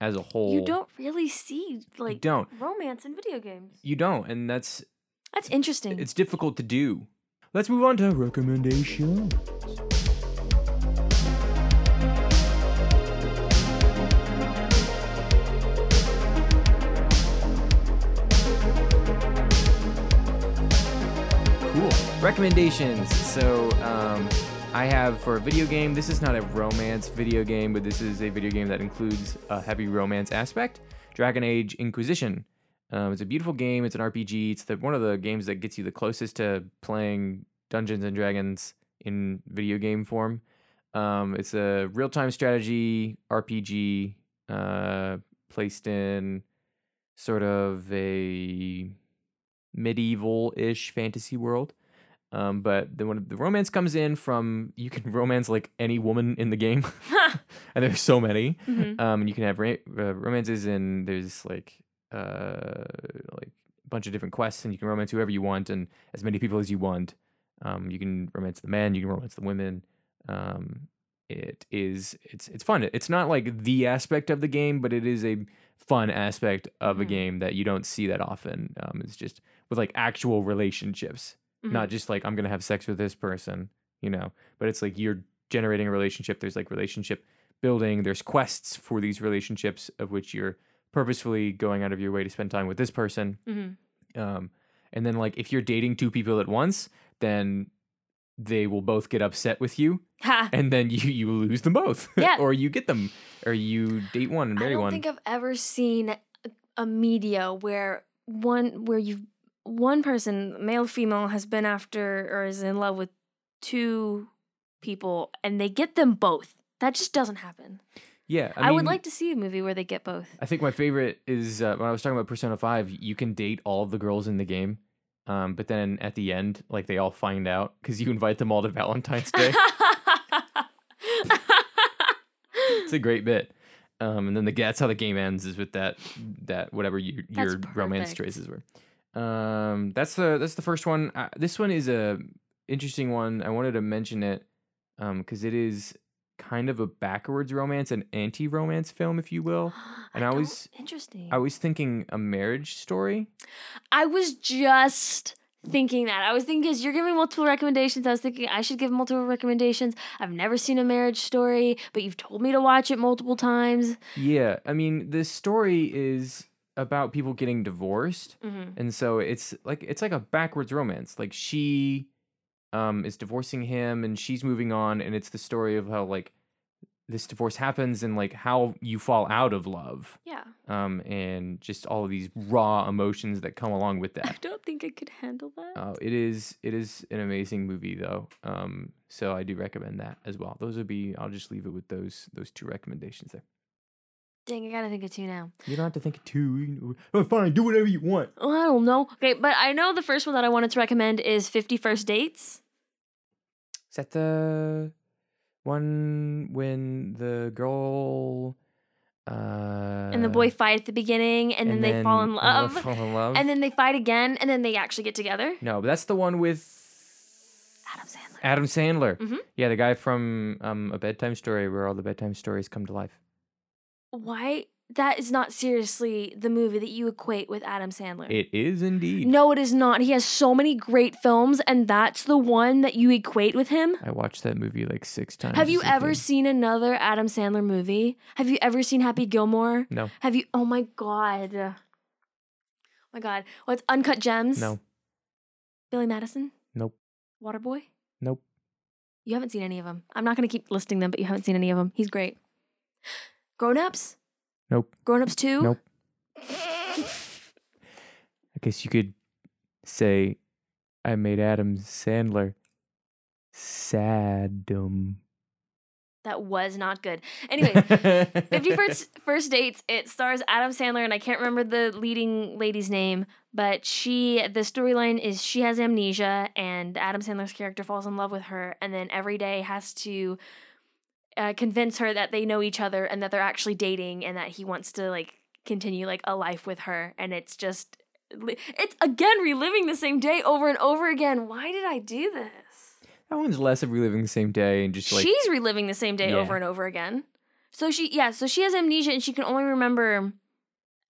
as a whole, You don't really see like don't, romance in video games. you don't, and that's That's interesting. it's difficult to do. Let's move on to recommendations. Recommendations. So, um, I have for a video game, this is not a romance video game, but this is a video game that includes a heavy romance aspect Dragon Age Inquisition. Um, it's a beautiful game. It's an RPG. It's the, one of the games that gets you the closest to playing Dungeons and Dragons in video game form. Um, it's a real time strategy RPG uh, placed in sort of a medieval ish fantasy world. Um, but then when the romance comes in from, you can romance like any woman in the game, and there's so many. Mhm. Um, and you can have ra- uh, romances, and there's like uh, like a bunch of different quests, and you can romance whoever you want, and as many people as you want. Um, you can romance the men, you can romance the women. Um, it is it's it's fun. It's not like the aspect of the game, but it is a fun aspect of a Mhm. game that you don't see that often. Um, it's just with like actual relationships, not just like I'm gonna have sex with this person, you know. But it's like you're generating a relationship. There's like relationship building. There's quests for these relationships of which you're purposefully going out of your way to spend time with this person. Mhm. Um, and then like if you're dating two people at once, then they will both get upset with you, Ha. and then you you lose them both, Yeah. or you get them, or you date one and marry one. I don't one. think I've ever seen a, a media where one where you one person, male female, has been after or is in love with two people and they get them both. That just doesn't happen. yeah, I, would like to see a movie where they get both. I think my favorite is uh, when I was talking about Persona Five. You can date all of the girls in the game, um, but then at the end, like they all find out because you invite them all to Valentine's Day. it's a great bit. Um, and then the that's how the game ends is with that that whatever you, your romance choices were. Um, that's the that's the first one. Uh, this one is a interesting one. I wanted to mention it um because it is kind of a backwards romance, an anti-romance film, if you will. And I don't- was- interesting. I was thinking a marriage story. I was just thinking that. I was thinking because you're giving multiple recommendations. I was thinking I should give multiple recommendations. I've never seen a marriage story, but you've told me to watch it multiple times. Yeah, I mean, the story is about people getting divorced. hmm and so it's like it's like a backwards romance like she um is divorcing him and she's moving on and it's the story of how like this divorce happens and like how you fall out of love Yeah. um and just all of these raw emotions that come along with that. I don't think I could handle that. uh, it is it is an amazing movie though um so i do recommend that as well those would be i'll just leave it with those those two recommendations there Dang, I gotta think of two now. You don't have to think of two. You can- Oh, fine, do whatever you want. Oh, I don't know. Okay, but I know the first one that I wanted to recommend is Fifty First Dates. Is that the one when the girl uh and the boy fight at the beginning, and, then, they fall in love, fall in love? and then they fight again, and then they actually get together. no, but that's the one with Adam Sandler. Adam Sandler. Mhm. Yeah, the guy from um, a bedtime story where all the bedtime stories come to life. Why? That is not seriously the movie that you equate with Adam Sandler. It is indeed. no, it is not. He has so many great films, and that's the one that you equate with him. I watched that movie like six times. Have you ever kid. seen another Adam Sandler movie? Have you ever seen Happy Gilmore? No, Have you? Oh my god. Oh my god. What's Uncut Gems? no, Billy Madison? nope, Waterboy? nope. You haven't seen any of them. I'm not going to keep listing them, but you haven't seen any of them. He's great. Grown Ups? Nope. Grown Ups 2? Nope. I guess you could say I made Adam Sandler sadum. That was not good. Anyway, 50 first, first dates it stars adam sandler and i can't remember the leading lady's name but she the storyline is she has amnesia and adam sandler's character falls in love with her and then every day has to uh, convince her that they know each other and that they're actually dating and that he wants to like continue like a life with her and it's just it's again reliving the same day over and over again why did i do this That one's less of reliving the same day and just like she's reliving the same day Yeah. over and over again. So she yeah, so she has amnesia and she can only remember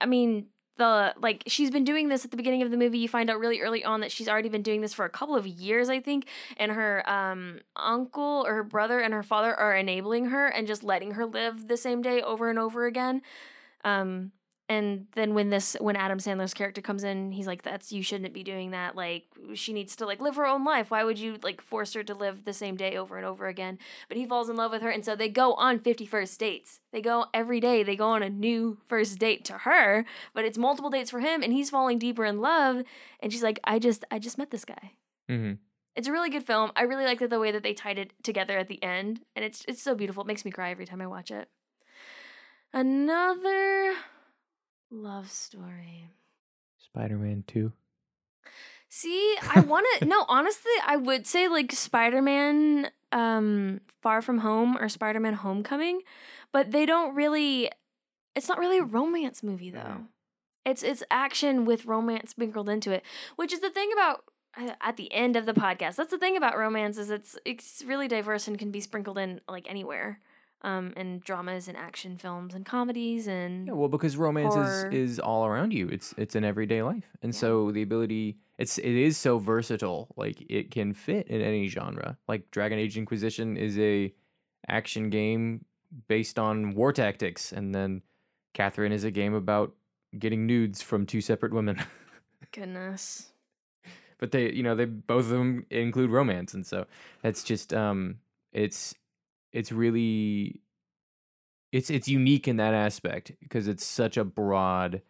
I mean the like she's been doing this at the beginning of the movie you find out really early on that she's already been doing this for a couple of years I think and her um uncle or her brother and her father are enabling her and just letting her live the same day over and over again. Um and then when this when Adam Sandler's character comes in, he's like, "That's you shouldn't be doing that. Like she needs to like live her own life. Why would you like force her to live the same day over and over again?" But he falls in love with her, and so they go on fifty first dates. They go every day. They go on a new first date to her, but it's multiple dates for him, and he's falling deeper in love. And she's like, "I just I just met this guy." Mhm. It's a really good film. I really like the, the way that they tied it together at the end, and it's it's so beautiful. It makes me cry every time I watch it. Another love story. Spider-Man 2. See, I want to no, honestly, I would say like Spider-Man um Far From Home or Spider-Man Homecoming, but they don't really it's not really a romance movie though. Mhm. It's it's action with romance sprinkled into it, which is the thing about uh, at the end of the podcast. That's the thing about romance is it's it's really diverse and can be sprinkled in like anywhere. Um, and dramas and action films and comedies and Yeah, well, because romance Horror. is, is all around you. It's it's an everyday life, and Yeah. so the ability it's it is so versatile. Like it can fit in any genre. Like Dragon Age Inquisition is a action game based on war tactics, and then Catherine is a game about getting nudes from two separate women. goodness. but they, you know, they both of them include romance, and so that's just um, it's it's really it's it's unique in that aspect because it's such a broad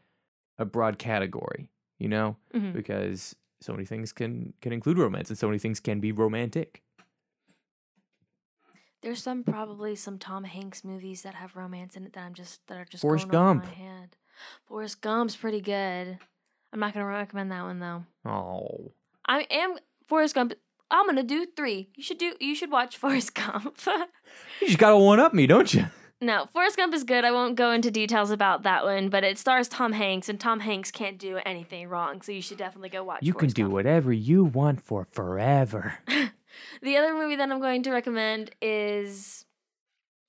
a broad category you know Mhm. because so many things can can include romance and so many things can be romantic There's some probably some Tom Hanks movies that have romance in it that I'm just that are just Forrest going over Gump. my head. Forrest Gump's pretty good. I'm not gonna recommend that one though. oh I am Forrest Gump. I'm gonna do three. You should do. You should watch Forrest Gump. you just gotta one up me don't you no, Forrest Gump is good. I won't go into details about that one, but it stars Tom Hanks, and Tom Hanks can't do anything wrong, so you should definitely go watch. you can do Gump. whatever you want for forever The other movie that I'm going to recommend is.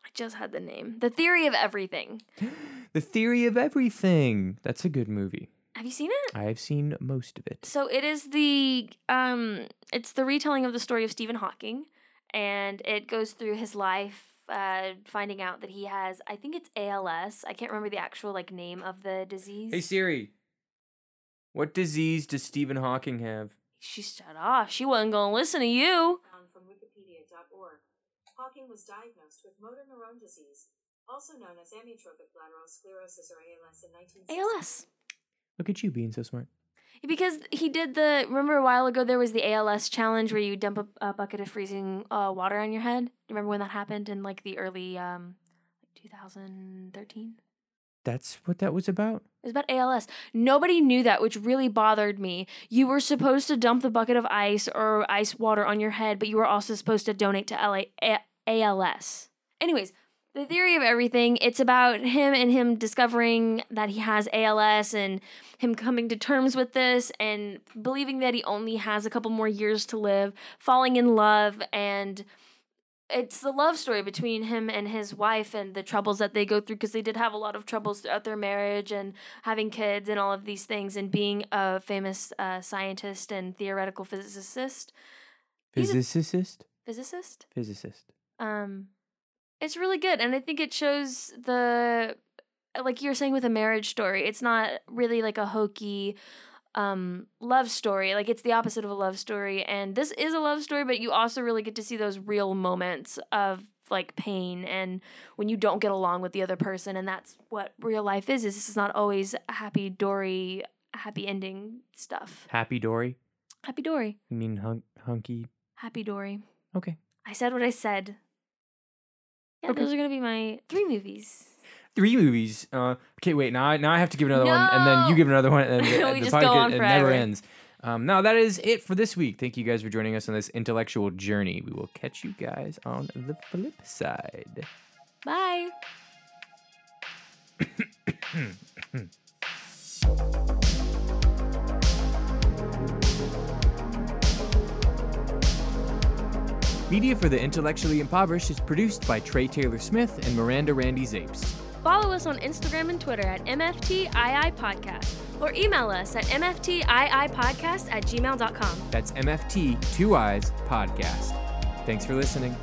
I just had the name. The Theory of Everything. the theory of everything that's a good movie Have you seen it? i've seen most of it So it is the um it's the retelling of the story of Stephen Hawking and it goes through his life uh finding out that he has I think it's ALS. I can't remember the actual like name of the disease. hey siri what disease does stephen hawking have she shut off. She wasn't going to listen to you. From wikipedia.org. Hawking was diagnosed with motor neuron disease, also known as amyotrophic lateral sclerosis or ALS in 1960. ALS. Look at you being so smart Because he did the remember a while ago there was the ALS challenge where you dump a, a bucket of freezing uh, water on your head. Do you remember when that happened in like the early um 2013? That's what that was about. It was about ALS. Nobody knew that, which really bothered me. You were supposed to dump the bucket of ice or ice water on your head, but you were also supposed to donate to LA, A- ALS. Anyways, the theory of everything, it's about him and him discovering that he has ALS and him coming to terms with this and believing that he only has a couple more years to live, falling in love and it's the love story between him and his wife and the troubles that they go through because they did have a lot of troubles throughout their marriage and having kids and all of these things and being a famous uh, scientist and theoretical physicist He's a- Physicist. physicist Physicist. um it's really good and i think it shows the like you're saying with a marriage story it's not really like a hokey um love story like it's the opposite of a love story and this is a love story but you also really get to see those real moments of like pain and when you don't get along with the other person and that's what real life is is this is not always happy dory happy ending stuff Happy Dory. happy dory You mean hunk- hunky? happy dory Okay. i said what i said yeah Okay. those are gonna be my three movies Three movies. Uh, okay, wait. Now, I, now I have to give another one, and then you give another one, and then the, the podcast- it never ends. Um, now that is it for this week. Thank you guys for joining us on this intellectual journey. We will catch you guys on the flip side. bye Media for the Intellectually Impoverished is produced by Trey Taylor Smith and Miranda Randy Zapes. Follow us on Instagram and Twitter at MFTII Podcast or email us at MFTIIPodcast at gmail.com. That's MFT Two Eyes Podcast. Thanks for listening.